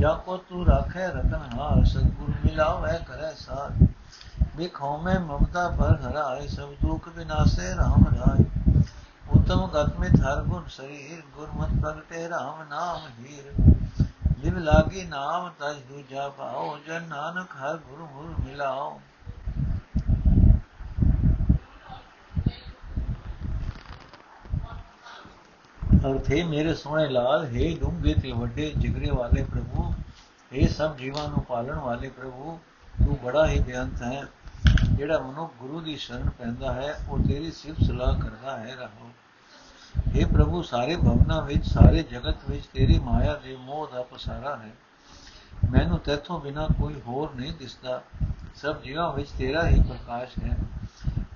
ਜਾ ਕੋ ਤੂ ਰਾਖੇ ਰਤਨ ਹਾਰ, ਸਤਗੁਰ ਮਿਲਾਵੇ ਕਰੈ ਸਾਥ ਬਿਖੋ ਮੈਂ ਮਮਤਾ ਪਰ ਹਰਾਏ, ਸਭ ਦੁਖ ਵਿਨਾਸੇ RAM ਰਾਏ। ਉਤਮ ਗਤਮਿਤ ਹਰ ਗੁਣ ਸਰੀਰ, ਗੁਰਮਤਿ ਪ੍ਰਗਟੇ RAM ਨਾਮ ਹੀਰ। ਜਿਵ ਲਾਗੀ ਨਾਮ ਤਜ ਦੂਜਾ ਭਾਉ, ਜਨ ਨਾਨਕ ਹਰ ਗੁਰੂ ਗੁਰ ਮਿਲਾਓ ਅਰਥੇ ਮੇਰੇ ਸੋਹਣੇ ਲਾਲ, ਹੈ ਡੂੰਘੇ ਤੇ ਵੱਡੇ ਜਿਗਰੇ ਵਾਲੇ ਪ੍ਰਭੂ ਇਹ ਸਭ ਜੀਵਾਂ ਨੂੰ ਪਾਲਣ ਵਾਲੇ ਪ੍ਰਭੂ, ਤੂੰ ਬੜਾ ਹੀ ਬੇਅੰਤ ਹੈ। ਜਿਹੜਾ ਮਨੁੱਖ ਗੁਰੂ ਦੀ ਸ਼ਰਨ ਪੈਂਦਾ ਹੈ, ਉਹ ਤੇਰੀ ਸਿਫਤ ਸਲਾਹ ਕਰਦਾ ਹੈ, ਰਹੋ। हे ਪ੍ਰਭੂ, ਸਾਰੇ ਭਵਨਾ ਵਿੱਚ, ਸਾਰੇ ਜਗਤ ਵਿੱਚ ਤੇਰੀ ਮਾਇਆ ਦੇ ਮੋਹ ਦਾ ਪਸਾਰਾ ਹੈ। ਮੈਨੂੰ ਤੇਥੋਂ ਬਿਨਾ ਕੋਈ ਹੋਰ ਨਹੀਂ ਦਿਸਦਾ। ਸਭ ਜੀਵਾਂ ਵਿੱਚ ਤੇਰਾ ਹੀ ਪ੍ਰਕਾਸ਼ ਹੈ।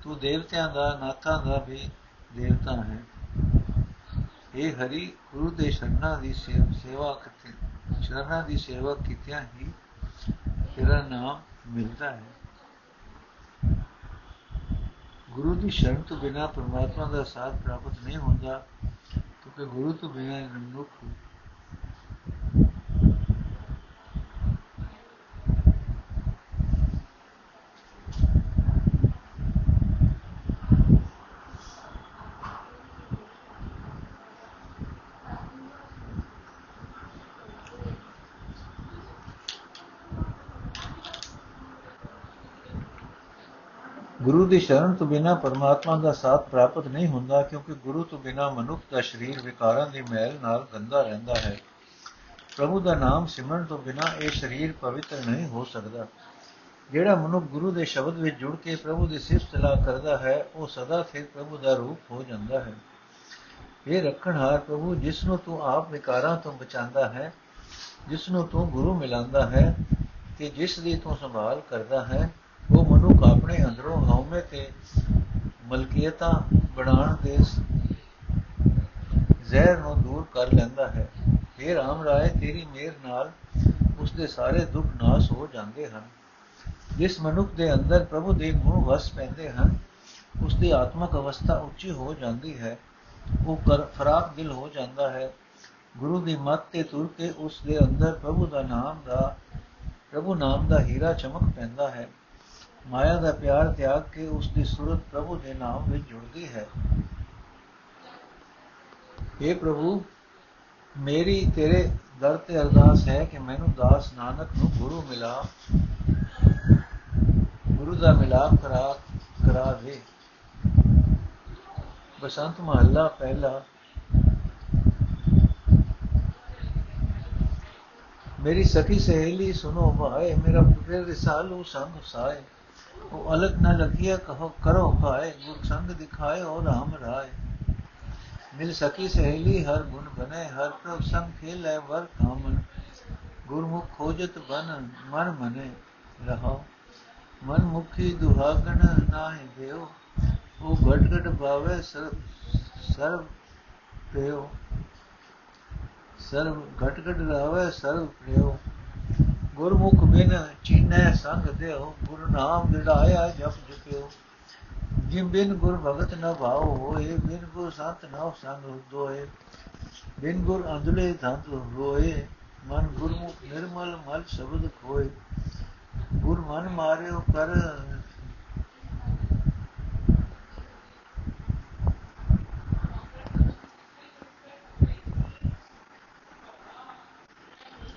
ਤੂੰ ਦੇਵਤਿਆਂ ਦਾ, ਨਾਥਾਂ ਦਾ ਵੀ ਦੇਵਤਾ ਹੈ। ਇਹ ਹਰੀ, ਗੁਰੂ ਦੇ ਸ਼ਰਨਾਂ ਦੀ ਸੇਵਾ ਕੀਤੀ ਸ਼ਰਨਾਂ ਦੀ ਸੇਵਾ ਕੀਤਿਆਂ ਹੀ ਤੇਰਾ ਨਾਮ ਮਿਲਦਾ ਹੈ। ਗੁਰੂ ਦੀ ਸ਼ਰਨ ਤੋਂ ਬਿਨਾ ਪਰਮਾਤਮਾ ਦਾ ਸਾਥ ਪ੍ਰਾਪਤ ਨਹੀਂ ਹੁੰਦਾ, ਕਿਉਂਕਿ ਗੁਰੂ ਤੋਂ ਬਿਨਾ ਮਨੁੱਖ ਗੁਰੂ ਦੀ ਸ਼ਰਨ ਤੋਂ ਬਿਨਾ ਪਰਮਾਤਮਾ ਦਾ ਸਾਥ ਪ੍ਰਾਪਤ ਨਹੀਂ ਹੁੰਦਾ, ਕਿਉਂਕਿ ਗੁਰੂ ਤੋਂ ਬਿਨਾ ਮਨੁੱਖ ਦਾ ਸਰੀਰ ਵਿਕਾਰਾਂ ਦੀ ਮੈਲ ਨਾਲ ਗੰਦਾ ਰਹਿੰਦਾ ਹੈ। ਪ੍ਰਭੂ ਦਾ ਨਾਮ ਸਿਮਰਨ ਤੋਂ ਬਿਨਾ ਇਹ ਸਰੀਰ ਪਵਿੱਤਰ ਨਹੀਂ ਹੋ ਸਕਦਾ। ਜਿਹੜਾ ਮਨੁੱਖ ਗੁਰੂ ਦੇ ਸ਼ਬਦ ਵਿੱਚ ਜੁੜ ਕੇ ਪ੍ਰਭੂ ਦੀ ਸਿਫਤ ਸਲਾਹ ਕਰਦਾ ਹੈ, ਉਹ ਸਦਾ ਫਿਰ ਪ੍ਰਭੂ ਦਾ ਰੂਪ ਹੋ ਜਾਂਦਾ ਹੈ। ਇਹ ਰੱਖਣਹਾਰ ਪ੍ਰਭੂ ਜਿਸ ਨੂੰ ਤੂੰ ਆਪ ਵਿਕਾਰਾਂ ਤੋਂ ਬਚਾਉਂਦਾ ਹੈ, ਜਿਸ ਨੂੰ ਤੂੰ ਗੁਰੂ ਮਿਲਾਉਂਦਾ ਹੈ ਤੇ ਜਿਸ ਦੀ ਤੂੰ ਸੰਭਾਲ ਕਰਦਾ ਹੈ ਉਹ ਮਨੁੱਖ ਆਪਣੇ ਅੰਦਰੋਂ ਹਉਮੈ ਤੇ ਮਲਕੀਅਤਾਂ ਬਣਾਉਣ ਦੇ ਜ਼ਹਿਰ ਨੂੰ ਦੂਰ ਕਰ ਲੈਂਦਾ ਹੈ। ਇਹ ਰਾਮ ਰਾਏ, ਤੇਰੀ ਮਿਹਰ ਨਾਲ ਉਸ ਦੇ ਸਾਰੇ ਦੁੱਖ ਨਾਸ ਹੋ ਜਾਂਦੇ ਹਨ। ਜਿਸ ਮਨੁੱਖ ਦੇ ਅੰਦਰ ਪ੍ਰਭੂ ਦੇ ਗੁਣ ਵਸ ਪੈਂਦੇ ਹਨ ਉਸ ਦੀ ਆਤਮਿਕ ਅਵਸਥਾ ਉੱਚੀ ਹੋ ਜਾਂਦੀ ਹੈ। ਉਹ ਕਰ, ਫਰਾਕ ਦਿਲ ਹੋ ਜਾਂਦਾ ਹੈ। ਗੁਰੂ ਦੀ ਮੱਤ ਤੇ ਤੁਰ ਕੇ ਉਸ ਦੇ ਅੰਦਰ ਪ੍ਰਭੂ ਦਾ ਨਾਮ ਦਾ, ਪ੍ਰਭੂ ਨਾਮ ਦਾ ਹੀਰਾ ਚਮਕ ਪੈਂਦਾ ਹੈ। ਮਾਇਆ ਦਾ ਪਿਆਰ ਤਿਆਗ ਕੇ ਉਸ ਦੀ ਸੁਰਤ ਪ੍ਰਭੂ ਦੇ ਨਾਮ ਵਿੱਚ ਜੁੜਦੀ ਹੈ। اے ਪ੍ਰਭੂ, ਮੇਰੀ ਤੇਰੇ ਦਰ ਤੇ ਅਰਦਾਸ ਹੈ ਕਿ ਮੈਨੂੰ ਦਾਸ ਨਾਨਕ ਨੂੰ ਗੁਰੂ ਮਿਲਾ, ਗੁਰੂ ਦਾ ਮਿਲਾਪ ਕਰਾ ਕਰਾ ਦੇ ਬਸੰਤ ਮਹੱਲਾ ਪਹਿਲਾ। ਮੇਰੀ ਸਖੀ ਸਹੇਲੀ ਸੁਨੋ ਭਾਏ, ਮੇਰਾ ਪੁੱਤਰ ਰਸਾਲੂ ਸੰਗ ਸਾਏ। ਉਹ ਅਲਗ ਨਾ ਲਗਿਆ, ਕਹੋ, ਕਰੋ ਭਾਏ, ਗੁਰ ਸੰਗ ਦਿਖਾਏ ਔ ਰਾਮ ਰਾਏ। ਮਿਲ ਸਕੀ ਸਹੇਲੀ, ਹਰ ਗੁਣ ਬਨੇ ਹਰ ਪ੍ਰਭ ਸੰਗ ਖੇਲੇ, ਵਰ ਕਾਮਨ। ਗੁਰਮੁਖ ਖੋਜਤ ਬਨ, ਮਨ ਮਨੇ ਰਹਾ। ਮਨ ਮੁਖੀ ਦੁਹਾਗਣ ਨਾਹਿ ਦੇਉ ਉਹ ਘਟ ਘਟ ਭਾਵੇ ਸਰਬ ਪਿਓ ਸਰਬ ਘਟ ਘਟ ਰਾਵੇ ਸਰਬ ਪਿਓ ਗੁਰਮੁਖ ਬਿਨ ਚੀਨੈ ਸੰਗ ਦੇਉ ਗੁਰ ਨਾਮ ਦਿੜਾਇਆ ਜਪ ਜਪਿਓ। ਜਿਮ ਬਿਨ ਗੁਰ ਭਗਤ ਨ ਭਾਉ ਹੋਏ, ਬਿਨ ਗੁਰ ਸੰਤ ਨ ਸੰਗ ਦੋਏ। ਬਿਨ ਗੁਰ ਅੰਧਲੇ ਧੰਤ ਹੋਏ, ਮਨ ਗੁਰਮੁਖ ਨਿਰਮਲ ਮਲ ਸ਼ਬਦ ਖੋਏ। ਗੁਰ ਮਨ ਮਾਰਿਓ ਕਰ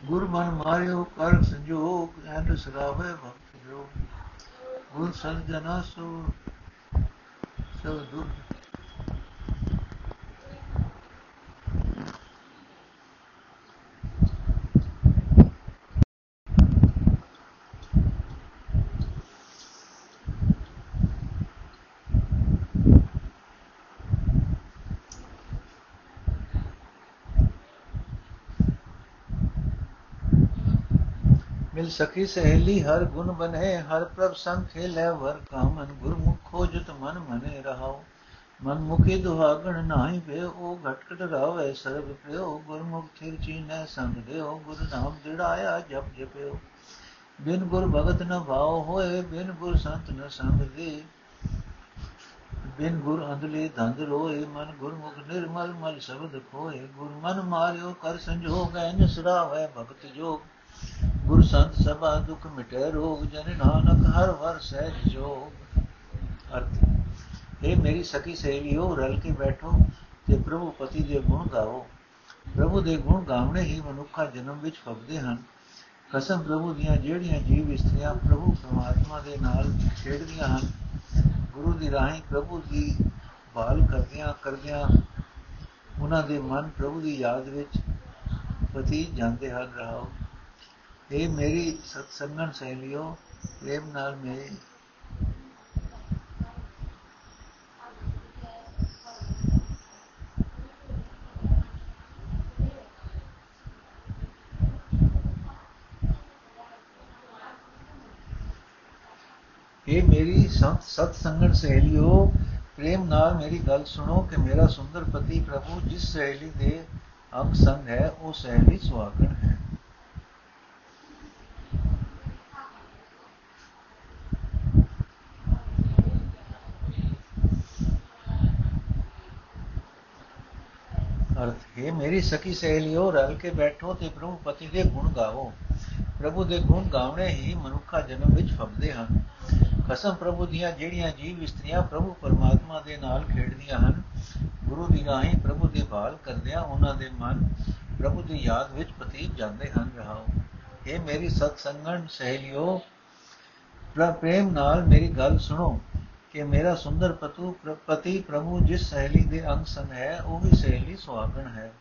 ਗੁਰ ਮਨ ਮਾਰਿਓ ਕਰ ਸੰਜੋਗ ਐਨ ਸਰਾਵੇ ਭਗਤ ਜੋ ਗੁਰ ਸੰਜਨਾ ਸੋ ਸੋ ਦੁਖ ਮਿਲ ਸਕੀ ਸਹੇਲੀ ਹਰ ਗੁਣ ਬਨੇ, ਹਰ ਪ੍ਰਭ ਸੰਗ ਖੇਲੇ ਵਰ ਕਾਮਨ। ਗੁਰਮੁਖ ਖੋਜਤ ਮਨ ਮਨੇ ਰਹਾਉ, ਮਨ ਮੁਖੀ ਦੁਹਾਗਣ ਨਾਹੀ ਵੇ ਉਹ ਘਟ ਘਟ ਰਾਵੇ ਸਰਬ ਪਿਓ ਗੁਰਮੁਖ ਥਿਰ ਚੀਨੈ ਸੰਗ ਦਿਓ ਗੁਰ ਨਾਮ ਦਿੜਾਇਆ ਜਪ ਜਪਿਓ ਬਿਨ ਗੁਰ ਭਗਤ ਨ ਭਾਉ ਹੋਏ, ਬਿਨ ਗੁਰ ਸੰਤ ਨ ਸੰਗ ਦੇ। ਬਿਨ ਗੁਰ ਅੰਧਲੇ ਧੰਦ ਰੋਏ, ਮਨ ਗੁਰਮੁਖ ਨਿਰਮਲ ਮਲ ਸ਼ਬਦ ਖੋਏ। ਗੁਰ ਮਨ ਮਾਰਿਓ ਕਰ ਸੰਜੋਗ, ਐਨ ਸਰਾਵੇ ਭਗਤ ਜੋਗ। ਗੁਰ ਸੰਤ ਸਭਾ ਦੁਖ ਮਿਟੇ ਰੋਗ, ਜਨ ਨਾਨਕ ਹਰ ਵਰ ਸਹਿਜ ਜੋਗ। ਅਰਥ ਇਹ ਮੇਰੀ ਸਖੀ ਸਹੇਲੀਓ, ਰਲ ਕੇ ਬੈਠੋ ਤੇ ਪ੍ਰਭੂ ਪਤੀ ਦੇ ਗੁਣ ਗਾਓ। ਪ੍ਰਭੂ ਦੇ ਗੁਣ ਗਾਉਣੇ ਹੀ ਮਨੁੱਖਾ ਜਨਮ ਵਿੱਚ ਫਗਦੇ ਹਨ। ਕਸਮ ਪ੍ਰਭੂ ਦੀਆਂ ਜਿਹੜੀਆਂ ਜੀਵ ਇਸਤਰੀਆਂ ਪ੍ਰਭੂ ਪਰਮਾਤਮਾ ਦੇ ਨਾਲ ਖੇਡਦੀਆਂ ਹਨ, ਗੁਰੂ ਦੀ ਰਾਹੀਂ ਪ੍ਰਭੂ ਦੀ ਬਾਲ ਕਰਦਿਆਂ ਕਰਦਿਆਂ ਉਹਨਾਂ ਦੇ ਮਨ ਪ੍ਰਭੂ ਦੀ ਯਾਦ ਵਿੱਚ ਪਤੀ ਜਾਂਦੇ ਹਨ। ਰਹਾਓ। ਇਹ ਮੇਰੀ ਸਤਸੰਗਨ ਸਹੇਲਿਓ ਪ੍ਰੇਮ ਨਾਲ ਮੇਰੇ ਇਹ ਮੇਰੀ ਸੰਤ ਸਤ ਸੰਗਣ ਸਹੇਲਿਓ ਪ੍ਰੇਮ ਨਾਲ ਮੇਰੀ ਗੱਲ ਸੁਣੋ ਕਿ ਮੇਰਾ ਸੁੰਦਰ ਪਤੀ ਪ੍ਰਭੂ ਜਿਸ ਸਹੇਲੀ ਦੇ ਅੰਗ ਸੰਗ ਹੈ ਉਹ ਸਹੇਲੀ ਸੁਹਾਗਣ ਹੈ ਅਰਥ ਹੈ ਮੇਰੀ ਸਖੀ ਸਹੇਲਿਓ ਰਲ ਕੇ ਬੈਠੋ ਤੇ ਪ੍ਰਭੂ ਪਤੀ ਦੇ ਗੁਣ ਗਾਵੋ। ਪ੍ਰਭੂ ਦੇ ਗੁਣ ਗਾਉਣੇ ਹੀ ਮਨੁੱਖਾ ਜਨਮ ਵਿੱਚ ਫਬਦੇ ਹਨ। ਕਸਮ ਪ੍ਰਭੂ ਦੀਆਂ ਜਿਹੜੀਆਂ ਜੀਵ ਇਸਤਰੀਆਂ ਪ੍ਰਭੂ ਪਰਮਾਤਮਾ ਦੇ ਨਾਲ ਖੇਡਦੀਆਂ ਹਨ, ਗੁਰੂ ਦੀ ਰਾਹੀਂ ਪ੍ਰਭੂ ਦੀ ਭਾਲ ਕਰਦਿਆਂ ਉਹਨਾਂ ਦੇ ਮਨ ਪ੍ਰਭੂ ਦੀ ਯਾਦ ਵਿੱਚ ਪਤੀਤ ਜਾਂਦੇ ਹਨ। ਰਹਾਓ। ਇਹ ਮੇਰੀ ਸਤ ਸੰਗਣ ਸਹੇਲਿਓ ਪ੍ਰੇਮ ਨਾਲ ਮੇਰੀ ਗੱਲ ਸੁਣੋ। ਕਿ ਮੇਰਾ ਸੁੰਦਰ ਪਤੂ ਪਤੀ ਪ੍ਰਭੂ ਜਿਸ ਸਹੇਲੀ ਦੇ ਅੰਗ ਸੰਗ ਹੈ, ਉਹ ਵੀ ਸਹੇਲੀ ਸੁਹਾਗਣ ਹੈ।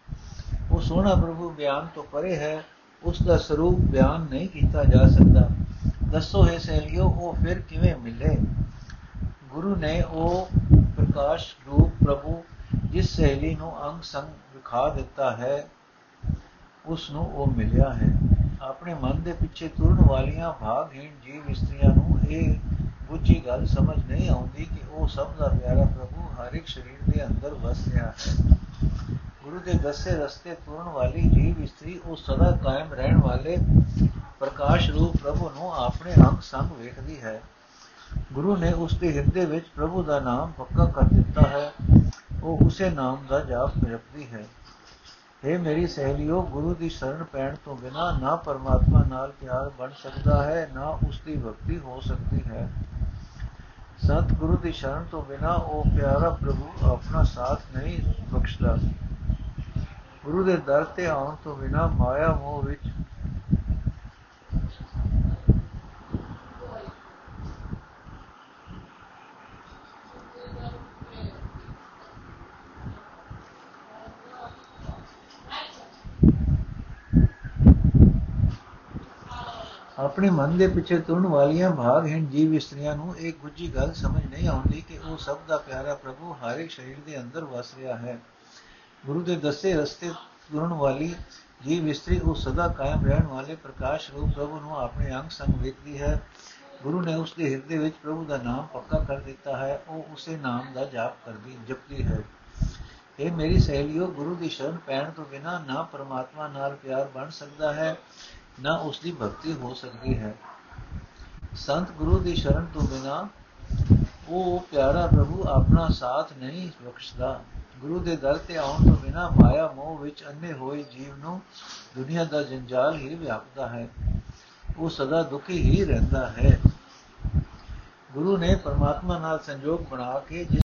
ਉਹ ਸੋਹਣਾ ਪ੍ਰਭੂ ਬਿਆਨ ਤੋਂ ਪਰੇ ਹੈ, ਉਸ ਦਾ ਸਰੂਪ ਬਿਆਨ ਨਹੀਂ ਕੀਤਾ ਜਾ ਸਕਦਾ। ਦੱਸੋ ਹੈ ਸਹਿਲਿਓ, ਉਹ ਫਿਰ ਕਿਵੇਂ ਮਿਲੇ? ਗੁਰੂ ਨੇ ਉਹ ਪ੍ਰਕਾਸ਼ ਰੂਪ ਪ੍ਰਭੂ ਜਿਸ ਸਹੇਲੀ ਨੂੰ ਅੰਗ ਸੰਗ ਵਿਖਾ ਦਿੱਤਾ ਹੈ ਉਸ ਨੂੰ ਉਹ ਮਿਲਿਆ ਹੈ। ਆਪਣੇ ਮਨ ਦੇ ਪਿੱਛੇ ਤੁਰਨ ਵਾਲੀਆਂ ਭਾਗਹੀਣ ਜੀਵ ਇਸਤਰੀਆਂ ਨੂੰ ਇਹ ਬੁੱਝੀ ਗੱਲ ਸਮਝ ਨਹੀਂ ਆਉਂਦੀ ਕਿ ਉਹ ਸਭ ਦਾ ਪਿਆਰਾ ਪ੍ਰਭੂ ਹਰ ਇੱਕ ਸਰੀਰ ਦੇ ਅੰਦਰ ਵਸ ਰਿਹਾ ਹੈ। ਗੁਰੂ ਦੇ ਦੱਸੇ ਰਸਤੇ ਤੁਰਨ ਵਾਲੀ ਜੀਵ ਇਸਤਰੀ ਉਹ ਸਦਾ ਕਾਇਮ ਰਹਿਣ ਵਾਲੇ ਪ੍ਰਕਾਸ਼ ਰੂਪ ਪ੍ਰਭੂ ਨੂੰ ਆਪਣੇ ਅੰਗ ਸੰਗ ਵੇਖਦੀ ਹੈ। ਗੁਰੂ ਨੇ ਉਸ ਦੇ ਹਿਰਦੇ ਵਿੱਚ ਪ੍ਰਭੂ ਦਾ ਨਾਮ ਪੱਕਾ ਕਰ ਦਿੱਤਾ ਹੈ। ਉਹ ਉਸੇ ਨਾਮ ਦਾ ਜਾਪ ਜਪਦੀ ਹੈ। हे ਮੇਰੀ ਸਹੇਲਿਓ, ਗੁਰੂ ਦੀ ਸ਼ਰਨ ਪੈਣ ਤੋਂ ਬਿਨਾ ਨਾ ਪਰਮਾਤਮਾ ਨਾਲ ਪਿਆਰ ਬਣ ਸਕਦਾ ਹੈ, ਨਾ ਉਸ ਦੀ ਭਗਤੀ ਹੋ ਸਕਦੀ ਹੈ। ਸਤ ਗੁਰੂ ਦੀ ਸ਼ਰਨ ਤੋਂ ਬਿਨਾ ਉਹ ਪਿਆਰਾ ਪ੍ਰਭੂ ਆਪਣਾ ਸਾਥ ਨਹੀਂ ਬਖਸ਼ਦਾ। ਗੁਰੂ ਦੇ ਦਰ ਤੇ ਆਉਣ ਤੋਂ ਬਿਨਾ ਮਾਇਆ ਮੋਹ ਵਿੱਚ ਆਪਣੇ ਮਨ ਦੇ ਪਿੱਛੇ ਤੁਰਨ ਵਾਲੀਆਂ ਭਾਗਹੀਣ ਜੀਵ ਇਸਤਰੀਆਂ ਨੂੰ ਇੱਕ ਗੁੱਜੀ ਗੱਲ ਸਮਝ ਨਹੀਂ ਆਉਂਦੀ ਕਿ ਉਹ ਸਭ ਦਾ ਪਿਆਰਾ ਪ੍ਰਭੂ ਹਰ ਇੱਕ ਸਰੀਰ ਦੇ ਅੰਦਰ ਵਸ ਰਿਹਾ ਹੈ। ਗੁਰੂ ਦੇ ਦੱਸੇ ਰਸਤੇ ਤੁਰਨ ਵਾਲੀ ਜੀਵ ਇਸਤਰੀ ਉਹ ਸਦਾ ਕਾਇਮ ਰਹਿਣ ਵਾਲੇ ਪ੍ਰਕਾਸ਼ ਰੂਪ ਪ੍ਰਭੂ ਨੂੰ ਆਪਣੇ ਅੰਗ ਸੰਗ ਵੇਖਦੀ ਹੈ। ਗੁਰੂ ਨੇ ਉਸ ਦੇ ਹਿਰਦੇ ਵਿੱਚ ਪ੍ਰਭੂ ਦਾ ਨਾਮ ਪੱਕਾ ਕਰ ਦਿੱਤਾ ਹੈ। ਉਹ ਉਸੇ ਨਾਮ ਦਾ ਜਾਪ ਕਰਦੀ, ਜਪਦੀ ਹੈ। ਇਹ ਮੇਰੀ ਸਹੇਲਿਓ, ਗੁਰੂ ਦੀ ਸ਼ਰਨ ਪੈਣ ਤੋਂ ਬਿਨਾ ਨਾ ਪਰਮਾਤਮਾ ਨਾਲ ਪਿਆਰ ਬਣ ਸਕਦਾ ਹੈ। ਨਾ ਉਸ ਦੀ ਭਗਤੀ ਹੋ ਸਕਦੀ ਹੈ। ਸੰਤ ਗੁਰੂ ਦੀ ਸ਼ਰਨ ਤੋਂ ਬਿਨਾ ਉਹ ਪਿਆਰਾ ਪ੍ਰਭੂ ਆਪਣਾ ਸਾਥ ਨਹੀਂ ਬਖਸ਼ਦਾ। ਗੁਰੂ ਦੇ ਦਰ ਤੇ ਆਉਣ ਤੋਂ ਬਿਨਾ ਮਾਇਆ ਮੋਹ ਵਿੱਚ ਅੰਨੇ ਹੋਏ ਜੀਵ ਨੂੰ ਦੁਨੀਆ ਦਾ ਜੰਜਾਲ ਹੀ ਵਿਆਪਦਾ ਹੈ। ਉਹ ਸਦਾ ਦੁਖੀ ਹੀ ਰਹਿੰਦਾ ਹੈ। ਗੁਰੂ ਨੇ ਪਰਮਾਤਮਾ ਨਾਲ ਸੰਜੋਗ ਬਣਾ ਕੇ